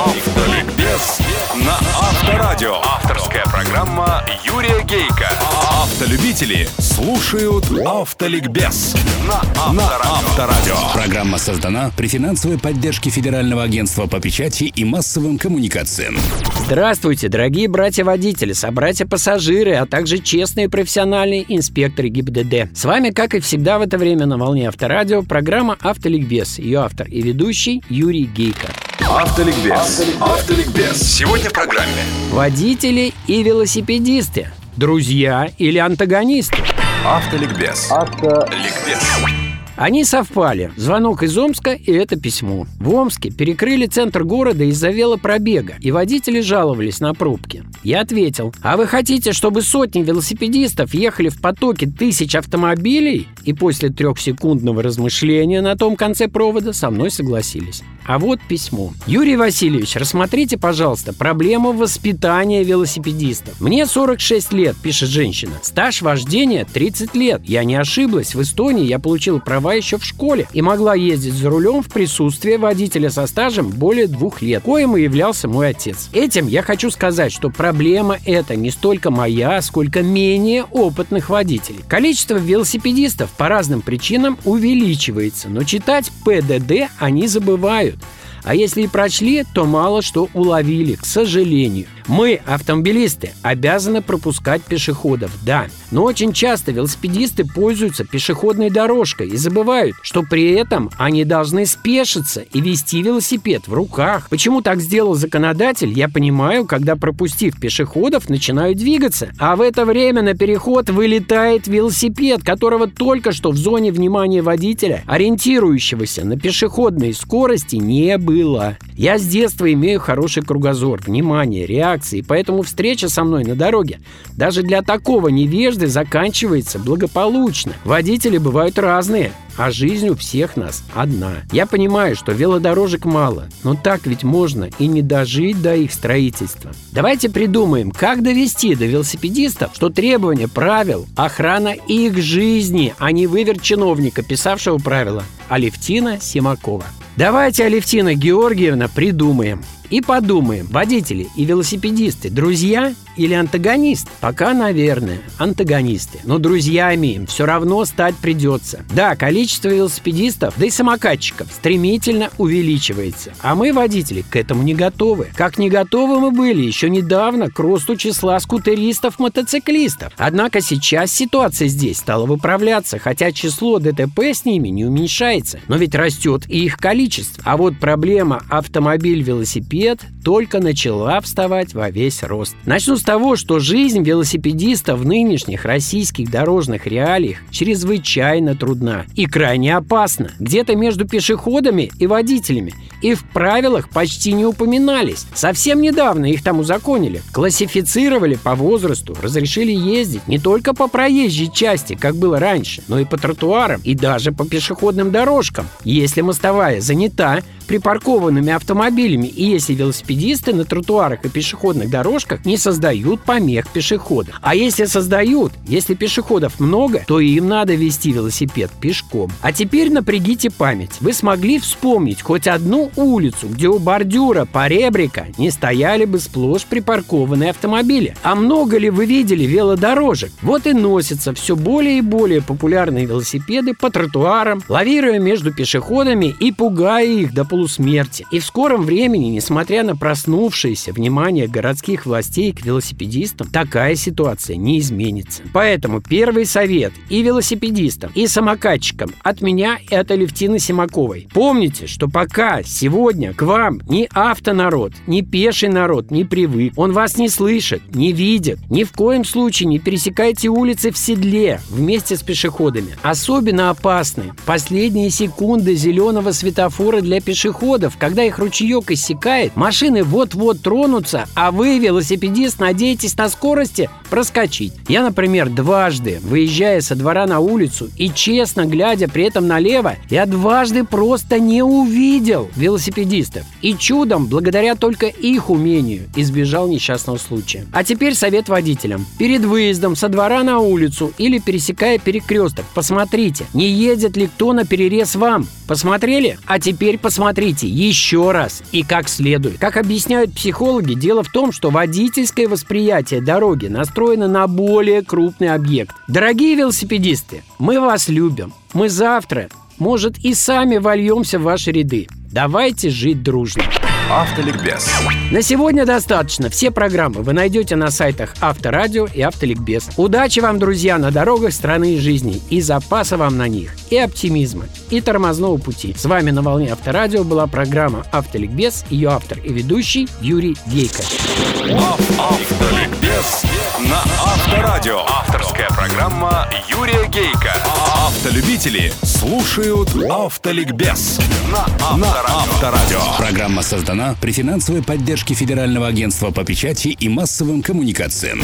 Автоликбез на Авторадио. Авторская программа Юрия. Автолюбители слушают Автоликбез на Авторадио. Программа создана при финансовой поддержке Федерального агентства по печати и массовым коммуникациям. Здравствуйте, дорогие братья-водители, собратья-пассажиры, а также честные профессиональные инспекторы ГИБДД. С вами, как и всегда в это время на волне Авторадио, программа «Автоликбез». Ее автор и ведущий Юрий Гейко. Автоликбез. Автоликбез. Сегодня в программе. Водители и велосипедисты. Друзья или антагонисты. Автоликбез. Ликбез. Они совпали. Звонок из Омска и это письмо. В Омске перекрыли центр города из-за велопробега, и водители жаловались на пробки. Я ответил, а вы хотите, чтобы сотни велосипедистов ехали в потоке тысяч автомобилей? И после трехсекундного размышления на том конце провода со мной согласились. А вот письмо. Юрий Васильевич, рассмотрите, пожалуйста, проблему воспитания велосипедистов. Мне 46 лет, пишет женщина. Стаж вождения 30 лет. Я не ошиблась. В Эстонии я получила права еще в школе и могла ездить за рулем в присутствии водителя со стажем более двух лет, коим и являлся мой отец. Этим я хочу сказать, что проблема эта не столько моя, сколько менее опытных водителей. Количество велосипедистов по разным причинам увеличивается, но читать ПДД они забывают. А если и прочли, то мало что уловили, к сожалению. Мы, автомобилисты, обязаны пропускать пешеходов, да. Но очень часто велосипедисты пользуются пешеходной дорожкой и забывают, что при этом они должны спешиться и вести велосипед в руках. Почему так сделал законодатель, я понимаю, когда пропустив пешеходов, начинают двигаться. А в это время на переход вылетает велосипед, которого только что в зоне внимания водителя, ориентирующегося на пешеходные скорости, не было. Я с детства имею хороший кругозор, внимание, реакции, поэтому встреча со мной на дороге даже для такого невежды заканчивается благополучно. Водители бывают разные, а жизнь у всех нас одна. Я понимаю, что велодорожек мало, но так ведь можно и не дожить до их строительства. Давайте придумаем, как довести до велосипедистов, что требования правил – охрана их жизни, а не выверт чиновника, писавшего правила Алевтина Симакова. Давайте, Алевтина Георгиевна, придумаем. И подумаем, водители и велосипедисты – друзья или антагонист? Пока, наверное, антагонисты. Но друзьями им все равно стать придется. Да, количество велосипедистов, да и самокатчиков стремительно увеличивается. А мы, водители, к этому не готовы. Как не готовы мы были еще недавно к росту числа скутеристов-мотоциклистов. Однако сейчас ситуация здесь стала выправляться, хотя число ДТП с ними не уменьшается. Но ведь растет и их количество. А вот проблема автомобиль-велосипед привет, только начала вставать во весь рост. Начну с того, что жизнь велосипедиста в нынешних российских дорожных реалиях чрезвычайно трудна и крайне опасна. Где-то между пешеходами и водителями. И в правилах почти не упоминались. Совсем недавно их там узаконили. Классифицировали по возрасту, разрешили ездить не только по проезжей части, как было раньше, но и по тротуарам и даже по пешеходным дорожкам. Если мостовая занята, припаркованными автомобилями и если велосипедисты на тротуарах и пешеходных дорожках не создают помех пешеходам. А если создают, если пешеходов много, то им надо вести велосипед пешком. А теперь напрягите память. Вы смогли вспомнить хоть одну улицу, где у бордюра поребрика не стояли бы сплошь припаркованные автомобили? А много ли вы видели велодорожек? Вот и носятся все более и более популярные велосипеды по тротуарам, лавируя между пешеходами и пугая их до полусмерти. И в скором времени, несмотря на проснувшееся внимание городских властей к велосипедистам, такая ситуация не изменится. Поэтому первый совет и велосипедистам, и самокатчикам от меня и от Алевтины Симаковой. Помните, что пока сегодня к вам ни автонарод, ни пеший народ не привык, он вас не слышит, не видит, ни в коем случае не пересекайте улицы в седле вместе с пешеходами. Особенно опасны последние секунды зеленого светофора для пешеходов, когда их ручеек иссякает, машины вот-вот тронутся, а вы, велосипедист, надеетесь на скорости проскочить. Я, например, дважды, выезжая со двора на улицу и честно глядя при этом налево, я дважды просто не увидел велосипедистов и чудом, благодаря только их умению, избежал несчастного случая. А теперь совет водителям. Перед выездом со двора на улицу или пересекая перекресток, посмотрите, не едет ли кто на перерез вам. Посмотрели? А теперь посмотрите еще раз и как следует. Как объясняют психологи, дело в том, что водительское восприятие дороги настроено на более крупный объект. Дорогие велосипедисты, мы вас любим. Мы завтра, может, и сами вольемся в ваши ряды. Давайте жить дружно. Автоликбез. На сегодня достаточно. Все программы вы найдете на сайтах Авторадио и Автоликбез. Удачи вам, друзья, на дорогах страны и жизни. И запаса вам на них. И оптимизма. И тормозного пути. С вами на волне Авторадио была программа Автоликбез. Ее автор и ведущий Юрий Гейко. Автоликбез на Авторадио. Авторская программа Юрия Гейка. Автолюбители слушают Автоликбез на Авторадио. Программа создана при финансовой поддержке Федерального агентства по печати и массовым коммуникациям.